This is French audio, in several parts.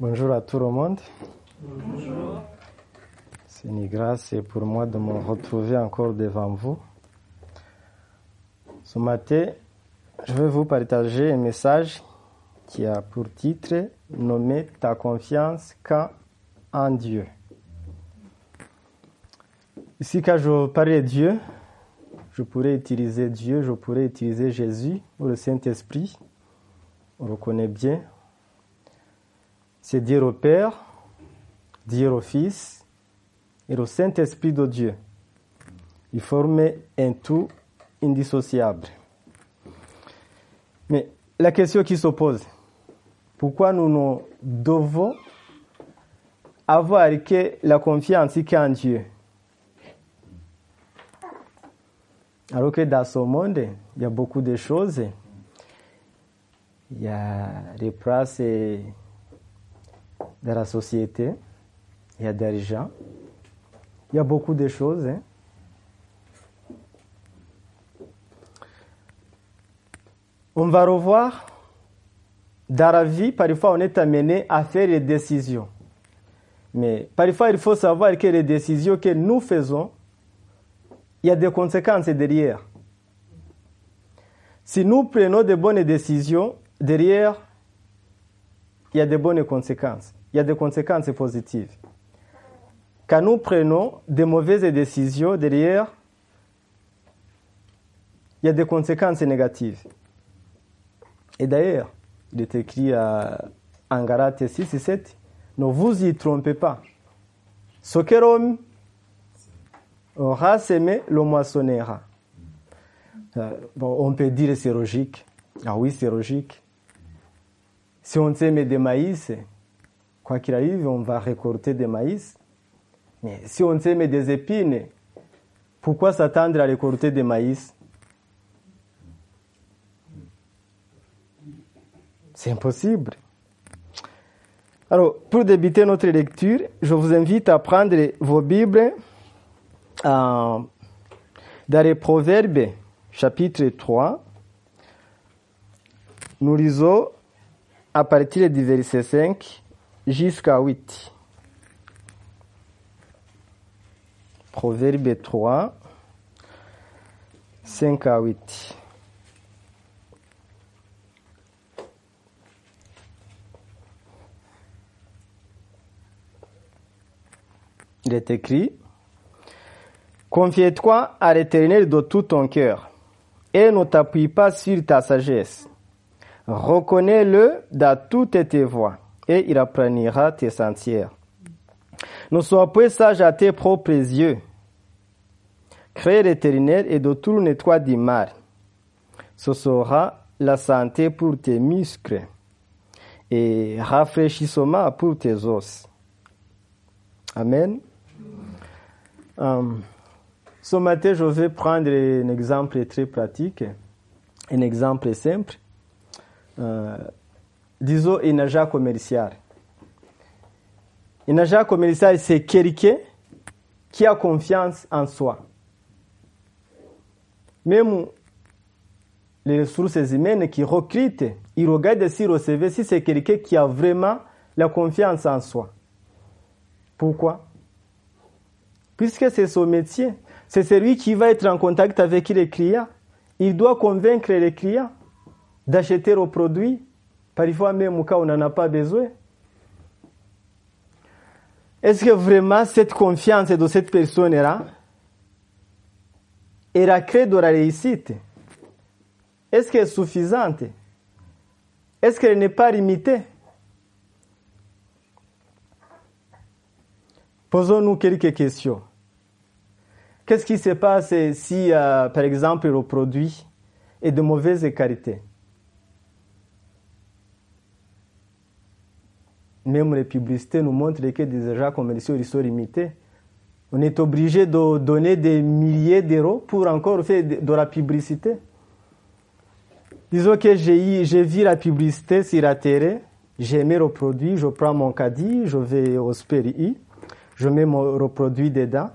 Bonjour à tout le monde. C'est une grâce pour moi de me retrouver encore devant vous. Ce matin, je vais vous partager un message qui a pour titre nommé Ta confiance quand en Dieu. Ici, quand je parle de Dieu, je pourrais utiliser Dieu, je pourrais utiliser Jésus ou le Saint-Esprit. On le connaît bien. C'est dire au Père, dire au Fils et au Saint-Esprit de Dieu. Ils forment un tout indissociable. Mais la question qui s'oppose, pourquoi nous, nous devons avoir la confiance qu'en Dieu? Alors que dans ce monde, il y a beaucoup de choses. Il y a des places de la société, il y a de l'argent, il y a beaucoup de choses. Hein. On va revoir, dans la vie, parfois on est amené à faire des décisions. Mais parfois il faut savoir que les décisions que nous faisons, il y a des conséquences derrière. Si nous prenons de bonnes décisions, derrière, il y a de bonnes conséquences. Il y a des conséquences positives. Quand nous prenons de mauvaises décisions, derrière, il y a des conséquences négatives. Et d'ailleurs, il est écrit en Galates 6 et 7, ne vous y trompez pas. Ce que l'homme aura semé, le moissonnera. bon, on peut dire c'est logique. Ah oui, c'est logique. Si on sème des maïs, quoi qu'il arrive, on va récolter des maïs. Mais si on sème des épines, pourquoi s'attendre à récolter des maïs? C'est impossible. Alors, pour débuter notre lecture, je vous invite à prendre vos Bibles dans les Proverbes, chapitre 3. Nous lisons à partir du verset 5 jusqu'à 8. Proverbe 3, 5 à 8. Il est écrit, Confie-toi à l'Éternel de tout ton cœur et ne t'appuie pas sur ta sagesse. Reconnais-le dans toutes tes voies et il apprendra tes sentiers. Ne sois pas sage à tes propres yeux. Crée l'Éternel et nettoie du mal. Ce sera la santé pour tes muscles et rafraîchissement pour tes os. Amen. Um, ce matin, je vais prendre un exemple très pratique, un exemple simple. Euh, disons un agent commercial. Un agent commercial, c'est quelqu'un qui a confiance en soi. Même les ressources humaines qui recrutent, ils regardent si si c'est quelqu'un qui a vraiment la confiance en soi. Pourquoi? Puisque c'est son métier, c'est celui qui va être en contact avec les clients. Il doit convaincre les clients d'acheter le produit, parfois même au cas où on n'en a pas besoin. Est-ce que vraiment cette confiance de cette personne-là est la clé de la réussite? Est-ce qu'elle est suffisante? Est-ce qu'elle n'est pas limitée? Posons-nous quelques questions. Qu'est-ce qui se passe si, euh, par exemple, le produit est de mauvaise qualité? Même les publicités nous montrent que des agents commerciaux sont limités. On est obligé de donner des milliers d'euros pour encore faire de la publicité. Disons que j'ai vu la publicité sur la télé, j'ai aimé le produit, je prends mon caddie, je vais au Speri, je mets mon, produit dedans.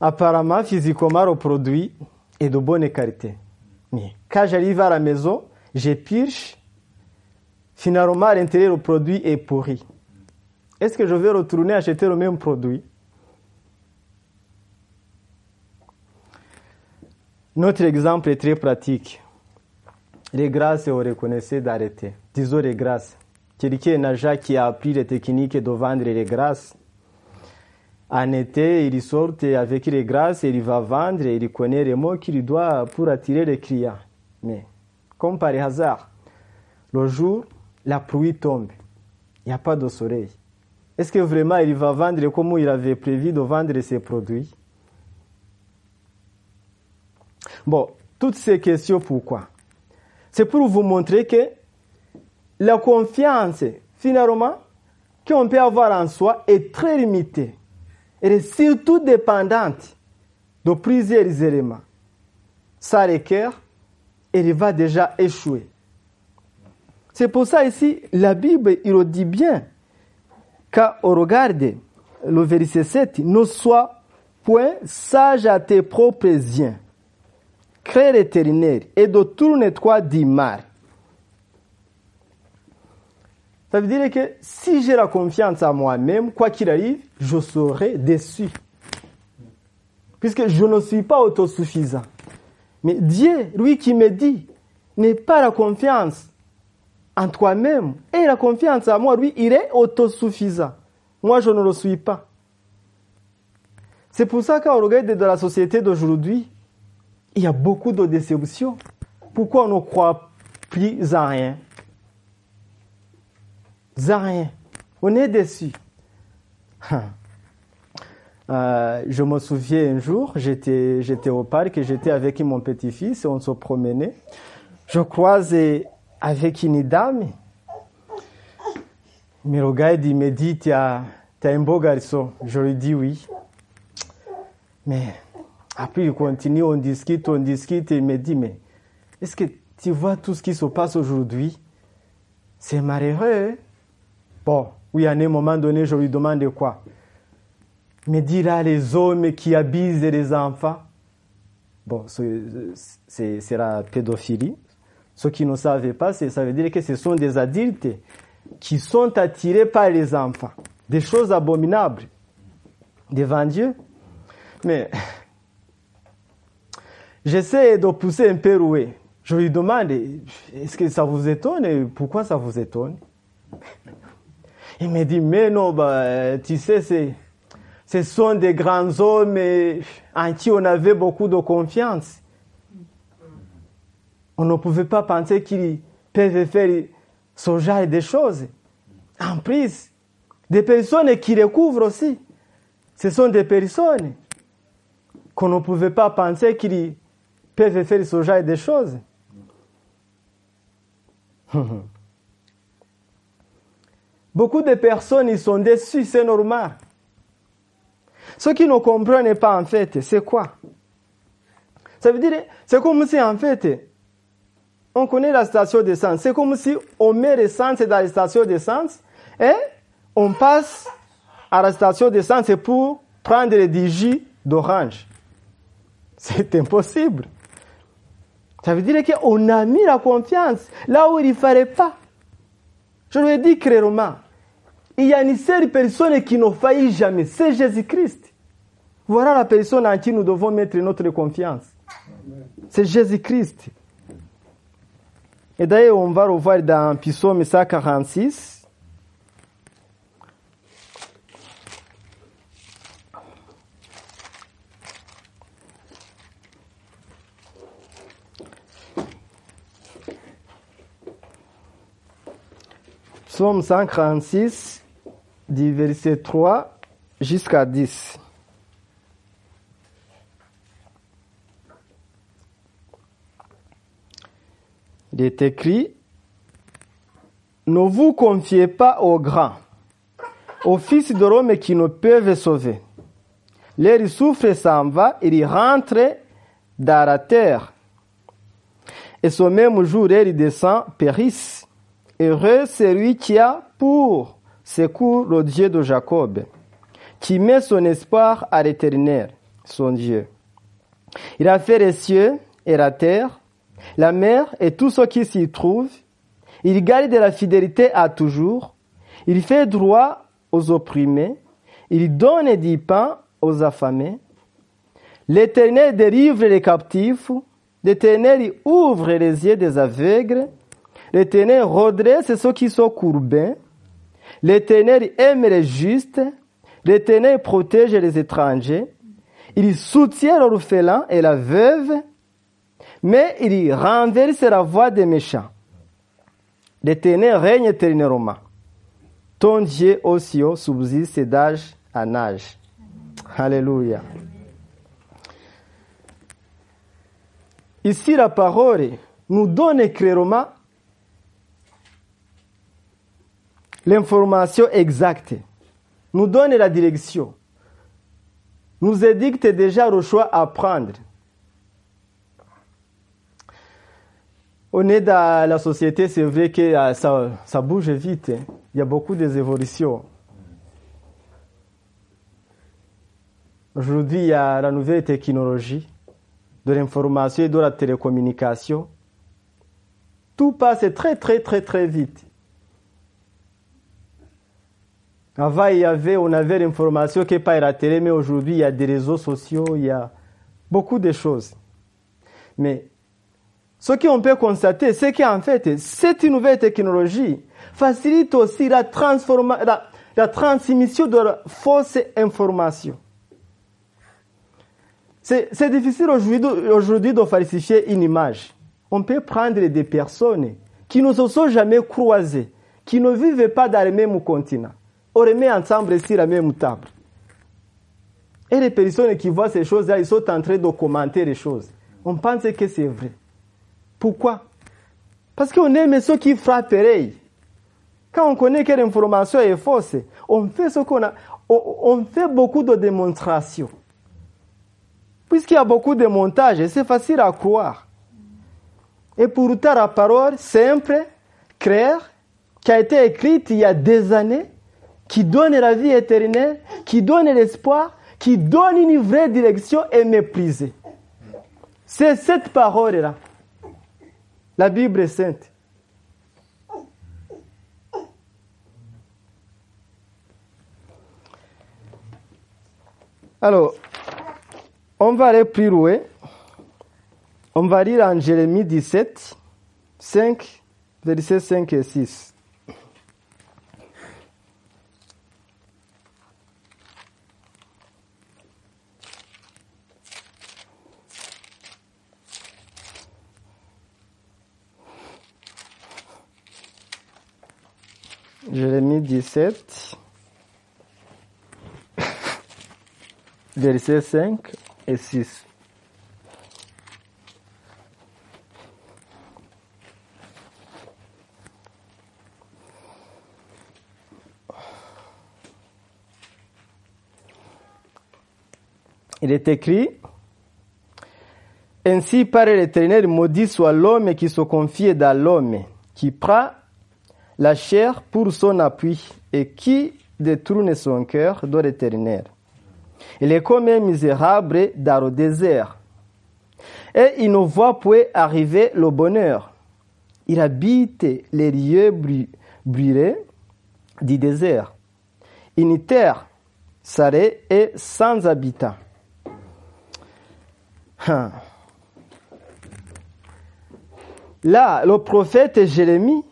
Apparemment, physiquement, le produit est de bonne qualité. Mais quand j'arrive à la maison, je. Finalement, à l'intérieur, le produit est pourri. Est-ce que je vais retourner acheter le même produit? Notre exemple est très pratique. Les grâces, vous reconnaissez d'arrêter. Disons les grâces. Quelqu'un n'a qui a appris les techniques de vendre les grâces. En été, il sort avec les grâces il va vendre il connaît les mots qu'il doit pour attirer les clients. Mais, comme par hasard, le jour, la pluie tombe. Il n'y a pas de soleil. Est-ce que vraiment il va vendre comme il avait prévu de vendre ses produits? Bon, toutes ces questions, pourquoi? C'est pour vous montrer que la confiance, finalement, qu'on peut avoir en soi est très limitée. Elle est surtout dépendante de plusieurs éléments. Ça requiert, elle va déjà échouer. C'est pour ça ici, la Bible, il le dit bien, quand on regarde le verset 7, ne sois point sage à tes propres yeux crée l'éternel et de tourne-toi du mal. Ça veut dire que si j'ai la confiance en moi-même, quoi qu'il arrive, je serai déçu. Puisque je ne suis pas autosuffisant. Mais Dieu, lui qui me dit, n'est pas la confiance en toi-même. Et la confiance en moi, lui, il est autosuffisant. Moi, je ne le suis pas. C'est pour ça qu'on regarde de la société d'aujourd'hui, il y a beaucoup de déceptions. Pourquoi on ne croit plus à rien? À rien. On est déçu. Euh, je me souviens un jour, j'étais, j'étais au parc, j'étais avec mon petit-fils, on se promenait. Je croisais avec une dame. Mais le gars, il me dit, tu un beau garçon. Je lui dis oui. Mais après, il continue, on discute, on discute, il me dit, mais est-ce que tu vois tout ce qui se passe aujourd'hui? C'est malheureux. Bon, oui, à un moment donné, je lui demande quoi? Il me là, les hommes qui abusent les enfants. Bon, c'est la pédophilie. Ceux qui ne savaient pas, ça veut dire que ce sont des adultes qui sont attirés par les enfants. Des choses abominables devant Dieu. Mais J'essaie de pousser un peu. Je lui demande, est-ce que ça vous étonne Pourquoi ça vous étonne? Il me dit, mais non, bah, tu sais, ce sont des grands hommes en qui on avait beaucoup de confiance. On ne pouvait pas penser qu'ils peuvent faire ce genre de choses. En plus, des personnes qui recouvrent aussi. Ce sont des personnes qu'on ne pouvait pas penser qu'ils peuvent faire ce genre de choses. Beaucoup de personnes ils sont déçues, c'est normal. Ce qui ne comprennent pas en fait, c'est quoi? Ça veut dire, c'est comme si en fait, on connaît la station d'essence. C'est comme si on met l'essence dans la station d'essence et on passe à la station d'essence pour prendre des jus d'orange. C'est impossible. Ça veut dire qu'on a mis la confiance là où il ne fallait pas. Je ai dit clairement, il y a une seule personne qui ne faillit jamais, c'est Jésus-Christ. Voilà la personne en qui nous devons mettre notre confiance. C'est Jésus-Christ. Et d'ailleurs, on va revoir dans Psaume 146. Psaume 146, du verset 3 jusqu'à 10. Il est écrit, ne vous confiez pas aux grands, aux fils de Rome qui ne peuvent sauver. L'air souffre s'en va, il rentre dans la terre. Et ce même jour, il descend, périsse. Heureux celui qui a pour secours le Dieu de Jacob, qui met son espoir à l'éternel, son Dieu. Il a fait les cieux et la terre, la mer et tout ce qui s'y trouve. Il garde la fidélité à toujours. Il fait droit aux opprimés. Il donne du pain aux affamés. L'Éternel délivre les captifs. L'Éternel ouvre les yeux des aveugles. L'Éternel redresse ceux qui sont courbés. L'Éternel aime les justes. L'Éternel protège les étrangers. Il soutient l'orphelin et la veuve, mais il renverse la voix des méchants. L'Éternel règne éternellement. Ton Dieu aux cieux subsiste d'âge en âge. Alléluia. Ici, la parole nous donne clairement l'information exacte, nous donne la direction, nous édicte déjà le choix à prendre. On est dans la société, c'est vrai que euh, ça, ça bouge vite. hein. Il y a beaucoup d'évolutions. Aujourd'hui, il y a la nouvelle technologie de l'information et de la télécommunication. Tout passe très très très très vite. Avant, il y avait, on avait l'information qui est pas à la télé, mais aujourd'hui, il y a des réseaux sociaux, il y a beaucoup de choses. Mais ce qu'on peut constater, c'est qu'en fait, cette nouvelle technologie facilite aussi la, transmission de la fausse information. C'est difficile aujourd'hui de- falsifier une image. On peut prendre des personnes qui ne se sont jamais croisées, qui ne vivent pas dans le même continent. On les met ensemble sur la même table. Et les personnes qui voient ces choses-là, ils sont en train de commenter les choses. On pense que c'est vrai. Pourquoi? Parce qu'on aime ceux qui frappent. Quand on connaît que l'information est fausse, on fait ce qu'on a, on fait beaucoup de démonstrations. Puisqu'il y a beaucoup de montages, c'est facile à croire. Et pourtant, la parole simple, claire, qui a été écrite il y a des années, qui donne la vie éternelle, qui donne l'espoir, qui donne une vraie direction est méprisée. C'est cette parole-là. La Bible est sainte. Alors, on va aller plus loin. On va lire en Jérémie 17, 5, versets 5 et 6. Jérémie 17, versets 5 et 6. Il est écrit, Ainsi parle l'Éternel, maudit soit l'homme qui se confie dans l'homme, qui prend la chair pour son appui et qui détourne son cœur de l'Éternel. Il est comme un misérable dans le désert. Et il ne voit point arriver le bonheur. Il habite les lieux brûlés du désert. Une terre salée et sans habitant. Hein. Là, le prophète Jérémie,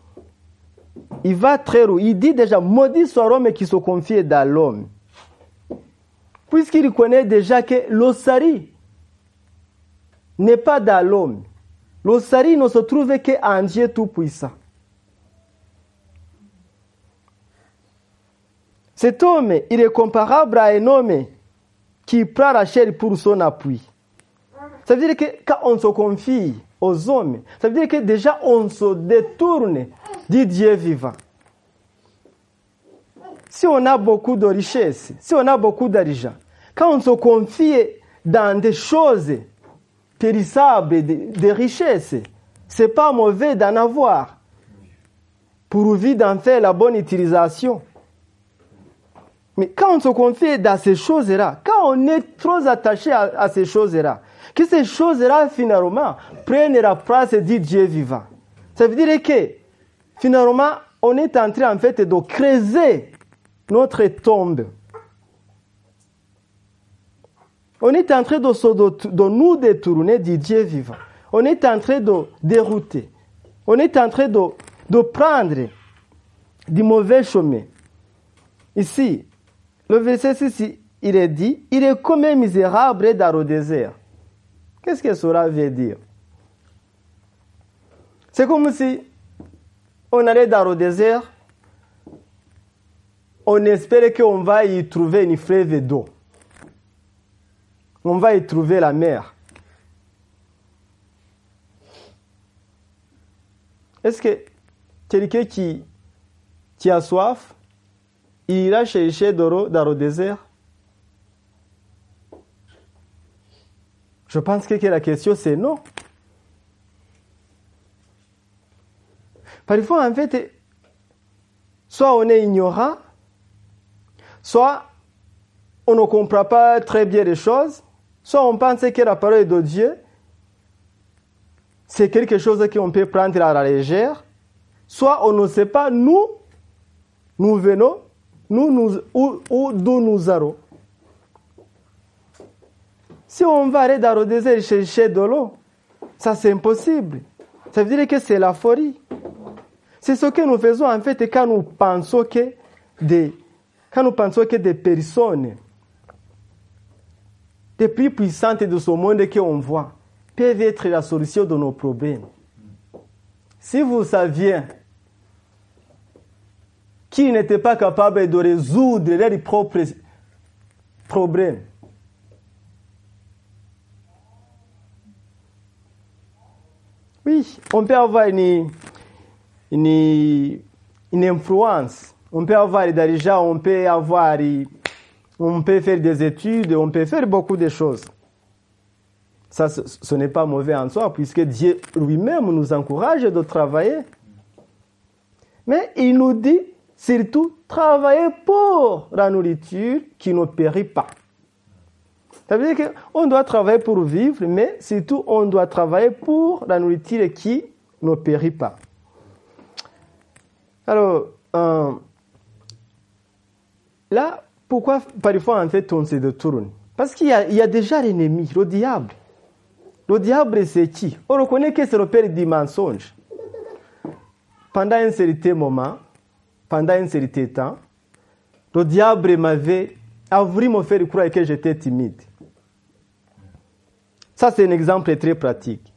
il va très loin. Il dit déjà, maudit soit l'homme qui se confie dans l'homme. Puisqu'il connaît déjà que l'ossari n'est pas dans l'homme. L'ossari ne se trouve qu'en Dieu Tout-Puissant. Cet homme, il est comparable à un homme qui prend la chair pour son appui. Ça veut dire que quand on se confie aux hommes, ça veut dire que déjà on se détourne du Dieu vivant. Si on a beaucoup de richesses, si on a beaucoup d'argent, quand on se confie dans des choses périssables, des, des richesses, c'est pas mauvais d'en avoir. Pourvu d'en faire la bonne utilisation. Mais quand on se confie dans ces choses-là, quand on est trop attaché à, à ces choses-là, que ces choses-là finalement prennent la place du Dieu vivant. Ça veut dire que finalement, on est en train en fait de creuser notre tombe. On est en train de, nous détourner du Dieu vivant. On est en train de dérouter. On est en train de, de prendre du mauvais chemin. Ici, le verset 6, il est dit, il est comme un misérable dans le désert. Qu'est-ce que cela veut dire? C'est comme si on allait dans le désert, on espère qu'on va y trouver une fleuve d'eau. On va y trouver la mer. Est-ce que quelqu'un qui, qui a soif, il ira chercher de l'eau dans le désert? Je pense que la question c'est non. Parfois, en fait, soit on est ignorant, soit on ne comprend pas très bien les choses, soit on pense que la parole de Dieu, c'est quelque chose qu'on peut prendre à la légère, soit on ne sait pas nous, nous venons, nous, nous, ou, ou d'où nous allons. Si on va aller dans le désert chercher de l'eau, ça c'est impossible. Ça veut dire que c'est la folie. C'est ce que nous faisons en fait quand nous pensons que des, quand nous pensons que des personnes les plus puissantes de ce monde qu'on voit peuvent être la solution de nos problèmes. Si vous saviez qui n'était pas capable de résoudre leurs propres problèmes, Oui, on peut avoir une, influence. On peut avoir l'argent, on on peut faire des études, on peut faire beaucoup de choses. Ça, ce, ce n'est pas mauvais en soi, puisque Dieu lui-même nous encourage de travailler. Mais il nous dit surtout travailler pour la nourriture qui ne périt pas. Ça veut dire qu'on doit travailler pour vivre, mais surtout on doit travailler pour la nourriture qui ne périt pas. Alors, euh, là, pourquoi parfois en fait on se détourne Parce qu'il y, a déjà l'ennemi, le diable. Le diable c'est qui? On reconnaît que c'est le père du mensonge. Pendant un certain moment, pendant un certain temps, le diable m'avait a voulu me faire croire que j'étais timide. Ça, c'est un exemple très pratique.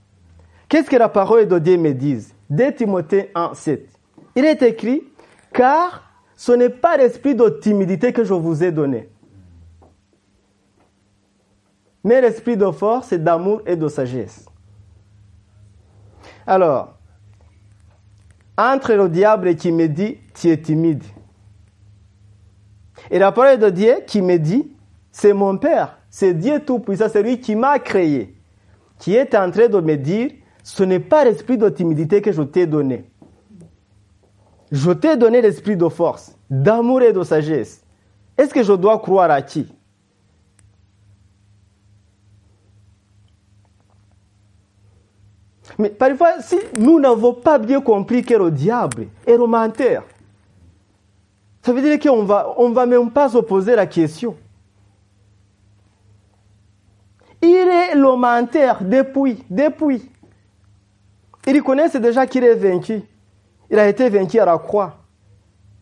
Qu'est-ce que la parole de Dieu me dit? 2 Timothée 1, 7. Il est écrit, car ce n'est pas l'esprit de timidité que je vous ai donné, mais l'esprit de force, d'amour et de sagesse. Alors, entre le diable qui me dit, tu es timide, et la parole de Dieu qui me dit, c'est mon Père, c'est Dieu Tout-Puissant, c'est lui qui m'a créé, qui est en train de me dire, ce n'est pas l'esprit de timidité que je t'ai donné. Je t'ai donné l'esprit de force, d'amour et de sagesse. Est-ce que je dois croire à qui? Mais parfois, si nous n'avons pas bien compris que le diable est le menteur, ça veut dire qu'on va, on va même pas se poser la question. Il est le menteur depuis, depuis. Il connaît déjà qu'il est vaincu. Il a été vaincu à la croix.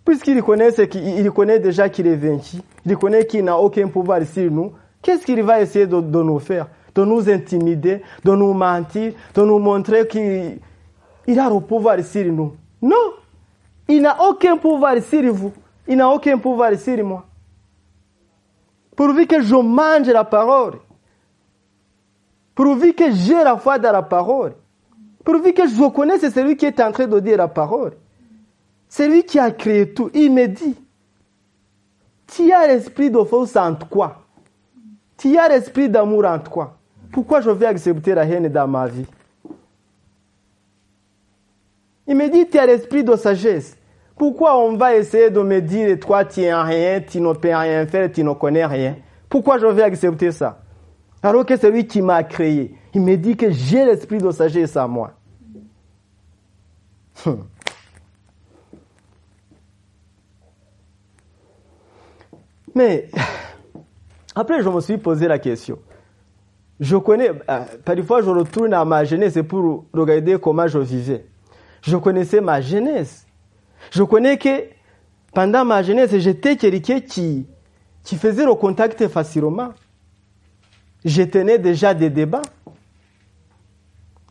Puisqu'il connaît, déjà qu'il est vaincu, il connaît qu'il n'a aucun pouvoir sur nous, qu'est-ce qu'il va essayer de, nous faire? De nous intimider, de nous mentir, de nous montrer qu'il il a le pouvoir sur nous. Non, il n'a aucun pouvoir sur vous. Il n'a aucun pouvoir sur moi. Pourvu que je mange la parole, pourvu que j'ai la foi dans la parole, pourvu que je connaisse celui qui est en train de dire la parole, c'est lui qui a créé tout. Il me dit, tu as l'esprit de force en toi, tu as l'esprit d'amour en toi. Pourquoi je vais accepter la haine dans ma vie? Il me dit, tu as l'esprit de sagesse. Pourquoi on va essayer de me dire, toi, tu es rien, tu ne peux rien faire, tu ne connais rien? Pourquoi je vais accepter ça? Alors que c'est lui qui m'a créé. Il me dit que j'ai l'esprit de sagesse à moi. Hum. Mais après, je me suis posé la question. Je connais, euh, parfois je retourne à ma jeunesse pour regarder comment je vivais. Je connaissais ma jeunesse. Je connais que pendant ma jeunesse, j'étais quelqu'un qui, qui faisait le contact facilement. Je tenais déjà des débats.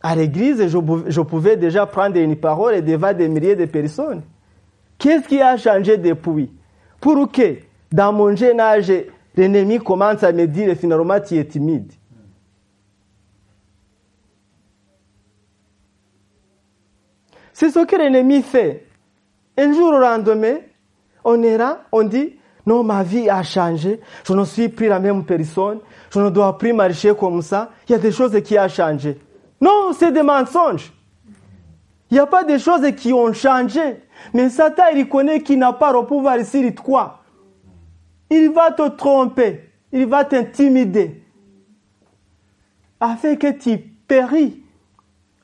À l'église, je, pouvais déjà prendre une parole devant des milliers de personnes. Qu'est-ce qui a changé depuis? Pour que, dans mon jeune âge, l'ennemi commence à me dire finalement tu es timide. C'est ce que l'ennemi fait. Un jour au lendemain, on est là, on dit, non, ma vie a changé, je ne suis plus la même personne, je ne dois plus marcher comme ça, il y a des choses qui ont changé. Non, c'est des mensonges. Il n'y a pas de choses qui ont changé. Mais Satan, il connaît qu'il n'a pas le pouvoir sur toi. Il va te tromper, il va t'intimider, afin que tu péris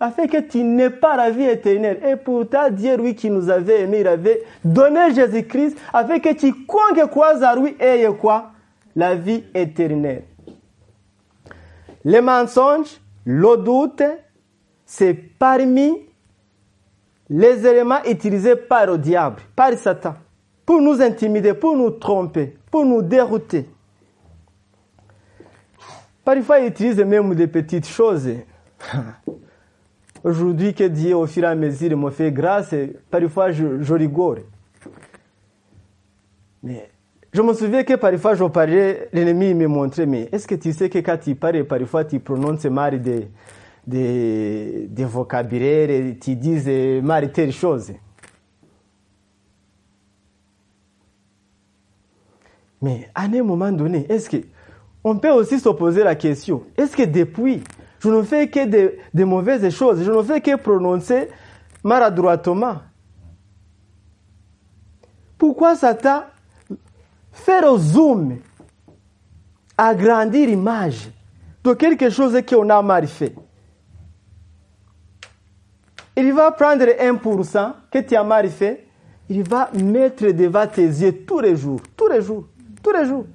afin que tu n'aies pas la vie éternelle. Et pourtant, Dieu, lui qui nous avait aimés, il avait donné Jésus-Christ, afin que tu que crois à lui et quoi? La vie éternelle. Les mensonges, le doute, c'est parmi les éléments utilisés par le diable, par Satan, pour nous intimider, pour nous tromper, pour nous dérouter. Parfois, il utilise même des petites choses. Aujourd'hui, que Dieu, au fur et à mesure, me fait grâce, parfois je, rigole. Mais je me souviens que parfois je parlais, l'ennemi me montrait, mais est-ce que tu sais que quand tu parles, parfois tu prononces mal des, des, des vocabulaires, et tu dis mal telle chose? Mais à un moment donné, est-ce que on peut aussi se poser la question, est-ce que depuis je ne fais que de, mauvaises choses. Je ne fais que prononcer maladroitement? Pourquoi Satan fait au zoom, agrandir l'image de quelque chose qu'on a mal fait Il va prendre 1% que tu as mal fait, il va mettre devant tes yeux tous les jours, tous les jours, tous les jours.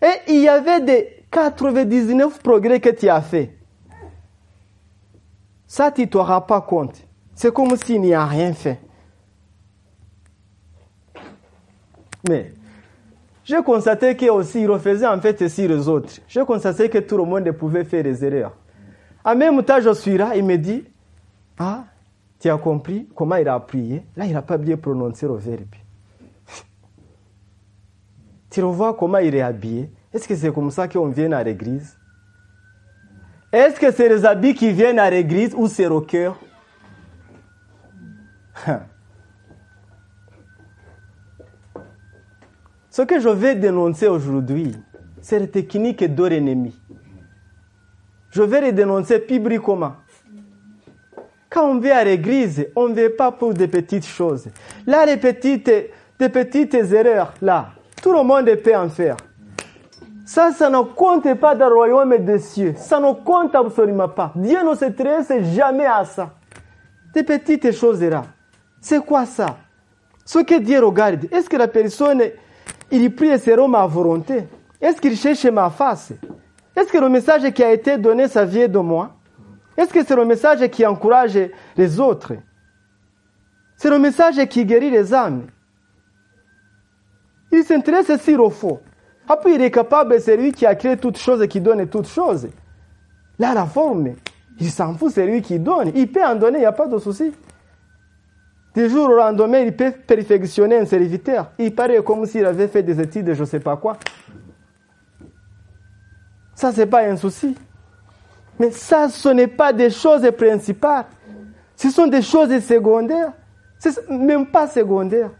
Et il y avait des 99 progrès que tu as fait. Ça, tu ne t'auras pas compte. C'est comme s'il n'y a rien fait. Mais j'ai constaté qu'il aussi en fait sur les autres. J'ai constaté que tout le monde pouvait faire des erreurs. En même temps, je suis là, il me dit, ah, tu as compris comment il a prié Là, il n'a pas bien prononcé le verbe. tu revois comment il est habillé Est-ce que c'est comme ça qu'on vient à l'église? Est-ce que c'est les habits qui viennent à l'église ou c'est au cœur? Ce que je vais dénoncer aujourd'hui, c'est la technique de l'ennemi. Je vais les dénoncer publiquement. Quand on vient à l'église, on ne vient pas pour des petites choses. Là, les petites, des petites erreurs, là, tout le monde peut en faire. Ça, ça ne compte pas dans le royaume des cieux. Ça ne compte absolument pas. Dieu ne s'intéresse jamais à ça. Des petites choses là. C'est quoi ça? Ce que Dieu regarde, est-ce que la personne, il prie selon ma volonté Est-ce qu'il cherche ma face? Est-ce que le message qui a été donné, ça vient de moi? Est-ce que c'est le message qui encourage les autres? C'est le message qui guérit les âmes. Il s'intéresse sur au faux. Après, il est capable, c'est lui qui a créé toutes choses et qui donne toutes choses. Là, la forme, il s'en fout, c'est lui qui donne. Il peut en donner, il n'y a pas de souci. Du jour au lendemain, il peut perfectionner un serviteur. Il paraît comme s'il avait fait des études de je ne sais pas quoi. Ça, ce n'est pas un souci. Mais ça, ce n'est pas des choses principales. Ce sont des choses secondaires. Même pas secondaires.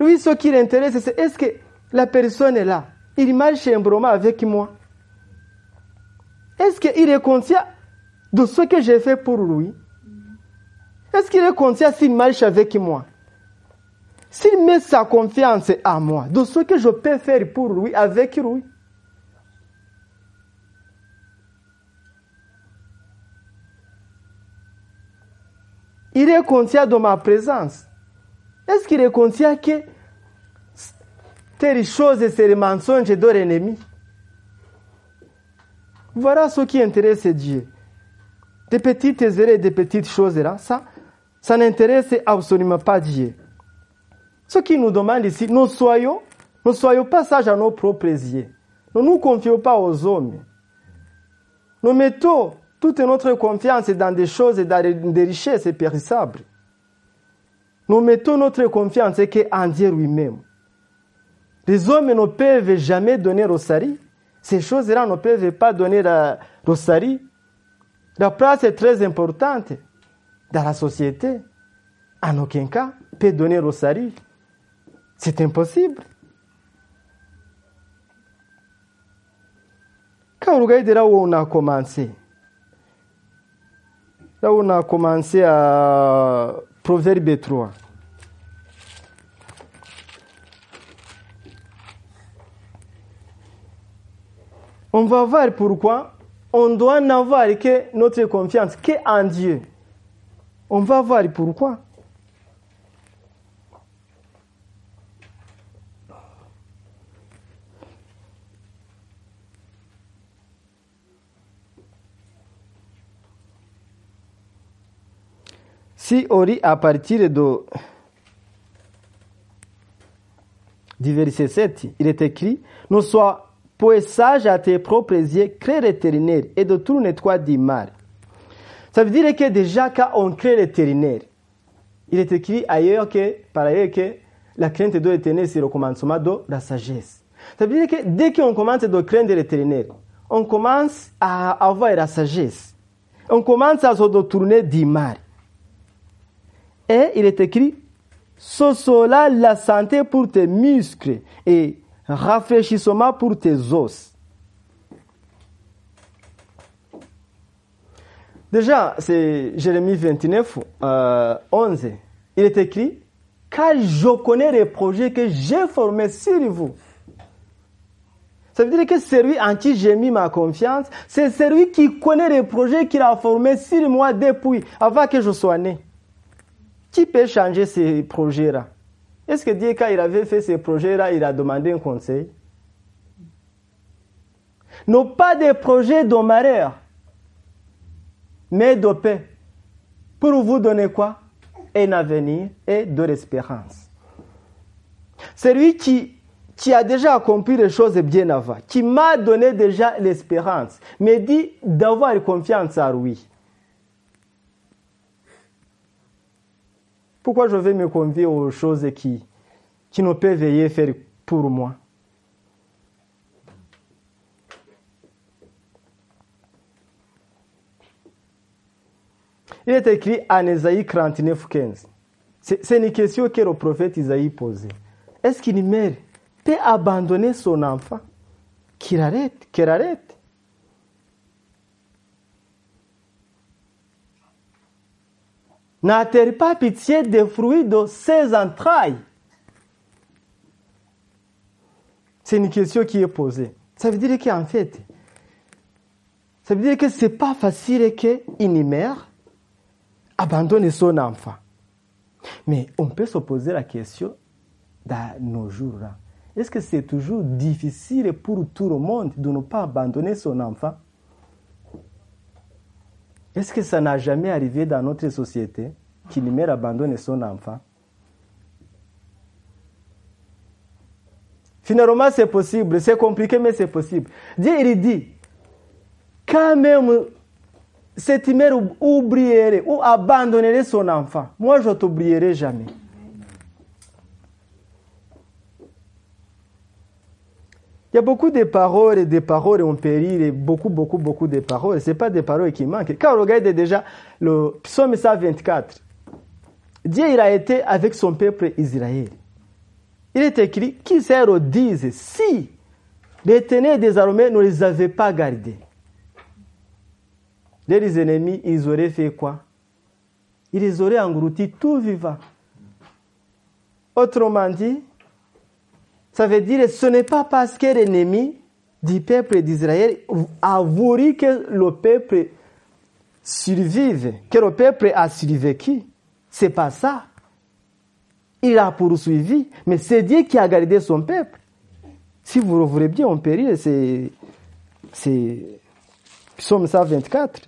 Lui, ce qui l'intéresse, c'est est-ce que la personne est là? Il marche broma avec moi. Est-ce qu'il est conscient de ce que j'ai fait pour lui? Est-ce qu'il est conscient s'il marche avec moi? S'il met sa confiance à moi, de ce que je peux faire pour lui, avec lui? Il est conscient de ma présence. Est-ce qu'il est conscient que telle chose, c'est le mensonge de l'ennemi? Voilà ce qui intéresse Dieu. Des petites erreurs, des petites choses là, ça, ça n'intéresse absolument pas Dieu. Ce qui nous demande ici, nous soyons, ne soyons pas sages à nos propres yeux. Ne nous confions pas aux hommes. Nous mettons toute notre confiance dans des choses et dans des richesses périssables. Nous mettons notre confiance en Dieu lui-même. Les hommes ne peuvent jamais donner Rosari. Ces choses-là ne peuvent pas donner la Rosari. La place est très importante dans la société. En aucun cas peut donner Rosari. C'est impossible. Quand vous regardez là où on a commencé, là où on a commencé à Proverbe 3. On va voir pourquoi on doit n'avoir que notre confiance qu'en Dieu. On va voir pourquoi. Si on à partir de, du verset 7, il est écrit Ne sois point sage à tes propres yeux, crée l'éternel et de tout nettoie du mal. Ça veut dire que déjà, quand on crée l'éternel, il est écrit ailleurs que, par ailleurs que la crainte de l'éternel, c'est le commencement de la sagesse. Ça veut dire que dès qu'on commence à craindre l'éternel, on commence à avoir la sagesse. On commence à se détourner du mal. Et il est écrit, ce sera la santé pour tes muscles et rafraîchissement pour tes os. Déjà, c'est Jérémie 29, 11. Il est écrit, car je connais les projets que j'ai formés sur vous. Ça veut dire que celui en qui j'ai mis ma confiance, c'est celui qui connaît les projets qu'il a formés sur moi depuis, avant que je sois né. Qui peut changer ces projets-là? Est-ce que Dieu, quand il avait fait ces projets-là, il a demandé un conseil? Non pas des projets de malheur, mais de paix. Pour vous donner quoi? Un avenir et de l'espérance. Celui qui, qui a déjà accompli les choses bien avant, qui m'a donné déjà l'espérance, me dit d'avoir confiance en lui. Pourquoi je vais me convier aux choses qui, qui ne peuvent veiller faire pour moi? Il est écrit en Ésaïe 49, 15. C'est une question que le prophète Isaïe posait. Est-ce qu'une mère peut abandonner son enfant Qu'il arrête, qu'elle arrête? n'a-t-elle pas pitié des fruits de ses entrailles C'est une question qui est posée. Ça veut dire qu'en fait, ça veut dire que ce n'est pas facile qu'une mère abandonne son enfant. Mais on peut se poser la question dans nos jours-là. Est-ce que c'est toujours difficile pour tout le monde de ne pas abandonner son enfant? Est-ce que ça n'a jamais arrivé dans notre société qu'une mère abandonne son enfant? Finalement, c'est possible. C'est compliqué, mais c'est possible. Dieu, il dit, quand même cette mère oublierait ou abandonnerait son enfant, moi, je ne t'oublierai jamais. Il y a beaucoup de paroles et des paroles ont péri, et beaucoup, beaucoup, beaucoup de paroles. Ce pas des paroles qui manquent. Quand on regarde déjà le psaume 124, Dieu il a été avec son peuple Israël. Il est écrit, qui sert disent, si les ténèbres désormais ne les avaient pas gardés, les ennemis, ils auraient fait quoi? Ils auraient engloutis tout vivant. Autrement dit, ça veut dire ce n'est pas parce que l'ennemi du peuple d'Israël a voulu que le peuple survive, que le peuple a survécu. C'est pas ça. Il a poursuivi, mais c'est Dieu qui a gardé son peuple. Si vous voulez bien, on peut lire, c'est, c'est Psaume 124.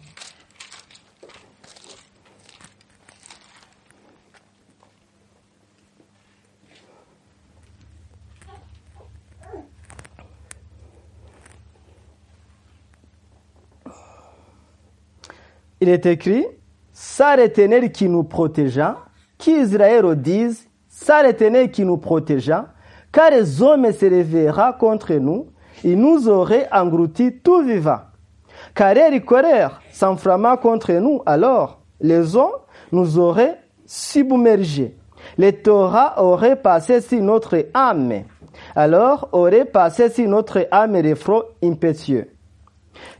Il est écrit, ça l'éternel qui nous protégea, qu'Israël dise, ça l'éternel qui nous protégea, car les hommes se réveillera contre nous, il nous aurait engloutis tout vivant. Car les colère s'enflamma contre nous, alors les hommes nous auraient submergés. Les Torah auraient passé sur notre âme. Alors aurait passé sur notre âme l'effroi impétueux.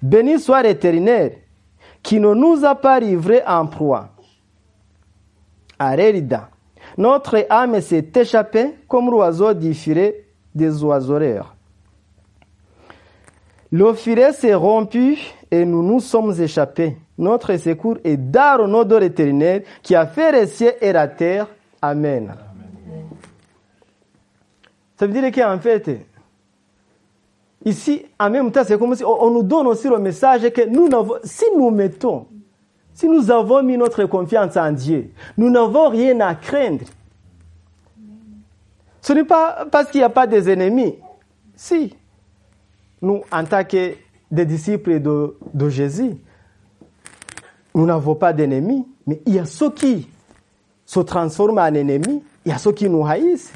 Béni soit l'éternel, qui ne nous a pas livrés en proie. Arélida. Notre âme s'est échappée comme l'oiseau du des oiseaux. Le filet s'est rompu et nous nous sommes échappés. Notre secours est dans au de l'éternel qui a fait les cieux et la terre. Amen. Ça veut dire qu'en fait, ici, en même temps, c'est comme si on nous donne aussi le message que nous si nous mettons, si nous avons mis notre confiance en Dieu, nous n'avons rien à craindre. Ce n'est pas parce qu'il n'y a pas des ennemis. Si, nous, en tant que des disciples de, de Jésus, nous n'avons pas d'ennemis, mais il y a ceux qui se transforment en ennemis, il y a ceux qui nous haïssent.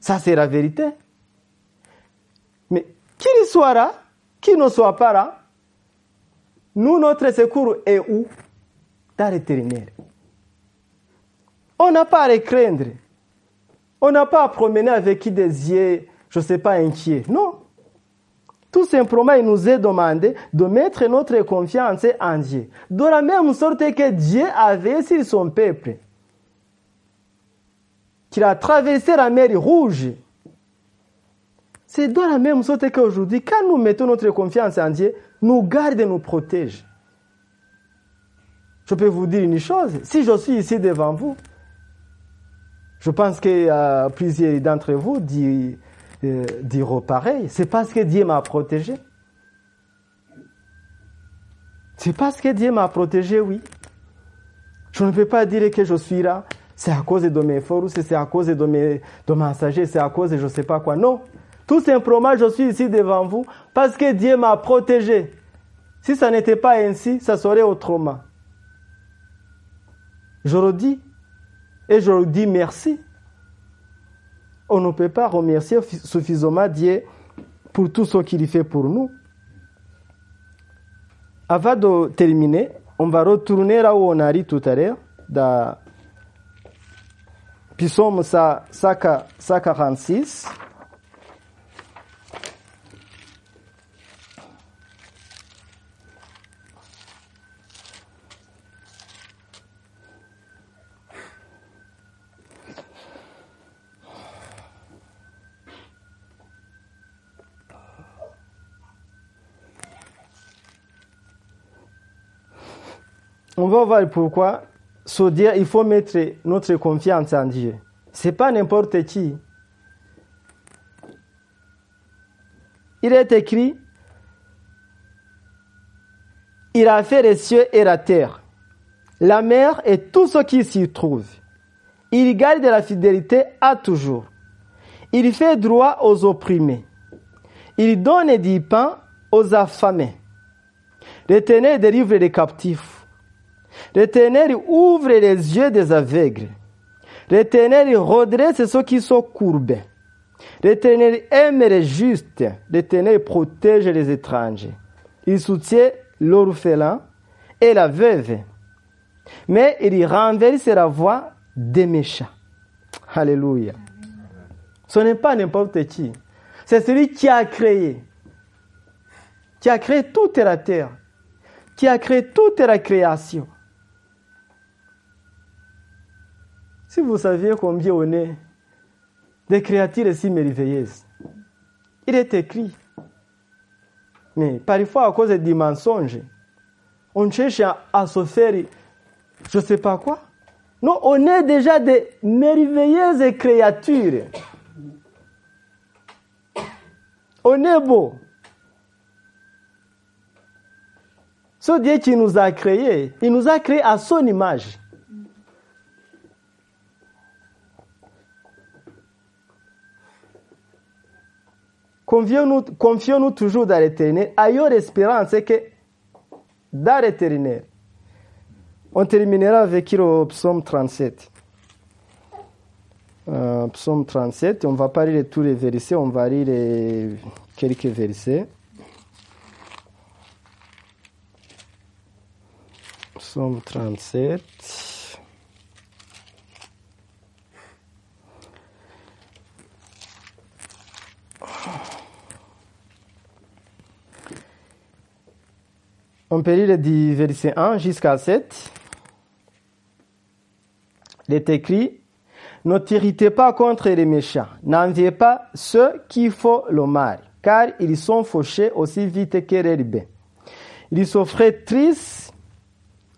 Ça, c'est la vérité. Qu'il soit là, qu'il ne soit pas là, nous, notre secours est où? Dans l'éternel. On n'a pas à les craindre. On n'a pas à promener avec des yeux, je ne sais pas, inquiets. Non. Tout simplement, il nous est demandé de mettre notre confiance en Dieu. De la même sorte que Dieu avait sur son peuple. Qu'il a traversé la mer rouge. C'est de la même sorte qu'aujourd'hui, quand nous mettons notre confiance en Dieu, nous garde et nous protège. Je peux vous dire une chose, si je suis ici devant vous, je pense que euh, plusieurs d'entre vous euh, diront pareil. C'est parce que Dieu m'a protégé. C'est parce que Dieu m'a protégé, oui. Je ne peux pas dire que je suis là, c'est à cause de mes forces, c'est à cause de, mes, de c'est à cause de je ne sais pas quoi. Non. Tout simplement, je suis ici devant vous parce que Dieu m'a protégé. Si ça n'était pas ainsi, ça serait autrement. Je le dis et je le dis merci on ne peut pas remercier suffisamment Dieu pour tout ce qu'il fait pour nous. Avant de terminer, on va retourner là où on a dit tout à l'heure, dans Psaume 146. Pourquoi? Se il faut mettre notre confiance en Dieu. C'est pas n'importe qui. Il est écrit Il a fait les cieux et la terre, la mer et tout ce qui s'y trouve. Il garde la fidélité à toujours. Il fait droit aux opprimés. Il donne du pain aux affamés. L'Éternel délivre les captifs. L'Éternel ouvre les yeux des aveugles. L'Éternel redresse ceux qui sont courbés. L'Éternel aime les justes. L'Éternel protège les étrangers. Il soutient l'orphelin et la veuve. Mais il renverse la voix des méchants. Alléluia. Ce n'est pas n'importe qui. C'est celui qui a créé. Qui a créé toute la terre. Qui a créé toute la création. Si vous saviez combien on est des créatures si merveilleuses, il est écrit. Mais parfois, à cause des mensonges, on cherche à, se faire je ne sais pas quoi. Non, on est déjà des merveilleuses créatures. On est beau. Ce Dieu qui nous a créés, il nous a créés à son image. Confions-nous toujours dans l'éternel. Ayons l'espérance que dans l'éternel. On terminera avec le psaume 37. Euh, psaume 37, on va pas lire tous les versets, on va lire quelques versets. Psaume 37. On peut lire du verset 1 jusqu'à 7. Il est écrit, ne t'irritez pas contre les méchants, n'enviez pas ceux qui font le mal, car ils sont fauchés aussi vite que l'herbe. Ils s'offraient tristes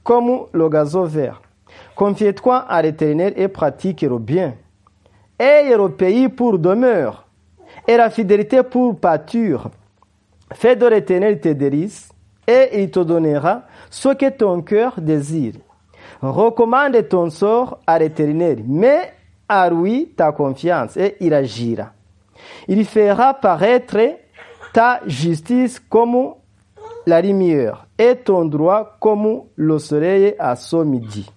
comme le gazon vert. Confiez-toi à l'éternel et pratique le bien. Ayez le pays pour demeure et la fidélité pour pâture. Fais de l'éternel tes délices et il te donnera ce que ton cœur désire. Recommande ton sort à l'éternel, mets à lui ta confiance et il agira. Il fera paraître ta justice comme la lumière et ton droit comme le soleil à son midi.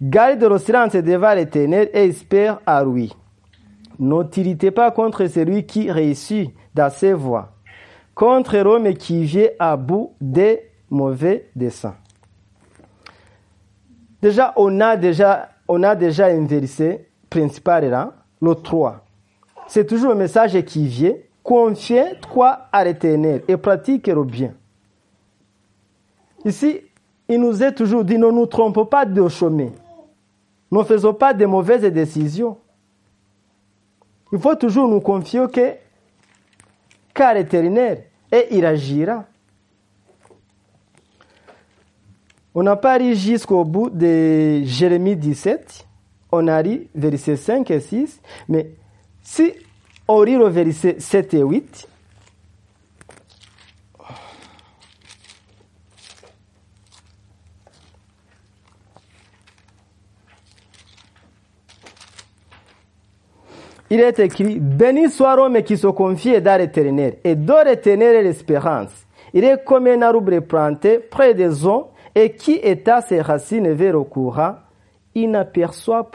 Garde le silence devant l'éternel et espère à lui. Ne pas contre celui qui réussit dans ses voies, contre l'homme qui vient à bout des mauvais desseins. Déjà, on a déjà, on a déjà un verset principal là, le 3. C'est toujours un message qui vient. Confie-toi à l'éternel et pratique le bien. Ici, il nous est toujours dit, ne nous trompons pas de chemin. Ne faisons pas de mauvaises décisions. Il faut toujours nous confier que, qu'à l'éternel, et il agira. On n'a pas lu jusqu'au bout de Jérémie 17. On a lu versets 5 et 6. Mais si on lit le verset 7 et 8, il est écrit Béni soit l'homme qui se confie dans l'éternel et l'éternel est l'espérance. Il est comme un arbre planté près des eaux et qui étend ses racines vers le courant. Il n'aperçoit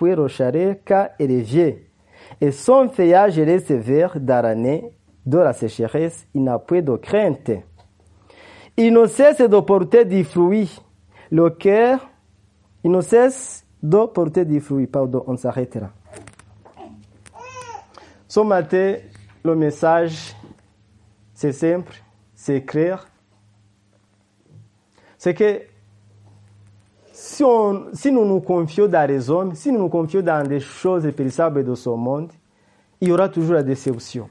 car il est vieux. Et son feuillage vert dans l'année de la sécheresse. Il n'a point de crainte. Il ne cesse de porter du fruit. Le cœur, il ne cesse de porter du fruit. Pardon, on s'arrêtera. Ce matin, le message, c'est simple, c'est clair. C'est que si, on, si, nous nous confions dans les hommes, si nous nous confions dans des choses périssables de ce monde, il y aura toujours la déception.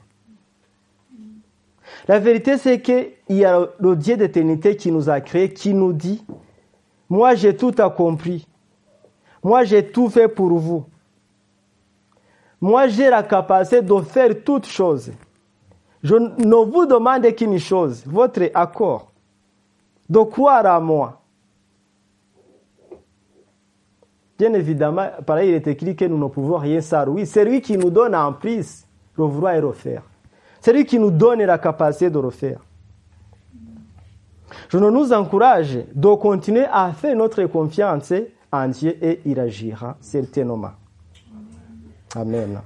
La vérité, c'est qu'il y a le Dieu d'éternité qui nous a créés, qui nous dit, moi j'ai tout accompli, moi j'ai tout fait pour vous. Moi, j'ai la capacité de faire toutes choses. Je ne vous demande qu'une chose, votre accord, de croire à moi. Bien évidemment, pareil, il est écrit que nous ne pouvons rien sans lui. C'est lui qui nous donne en plus le vouloir et refaire. C'est lui qui nous donne la capacité de refaire. Je nous encourage de continuer à faire notre confiance en Dieu et il agira certainement. Amen.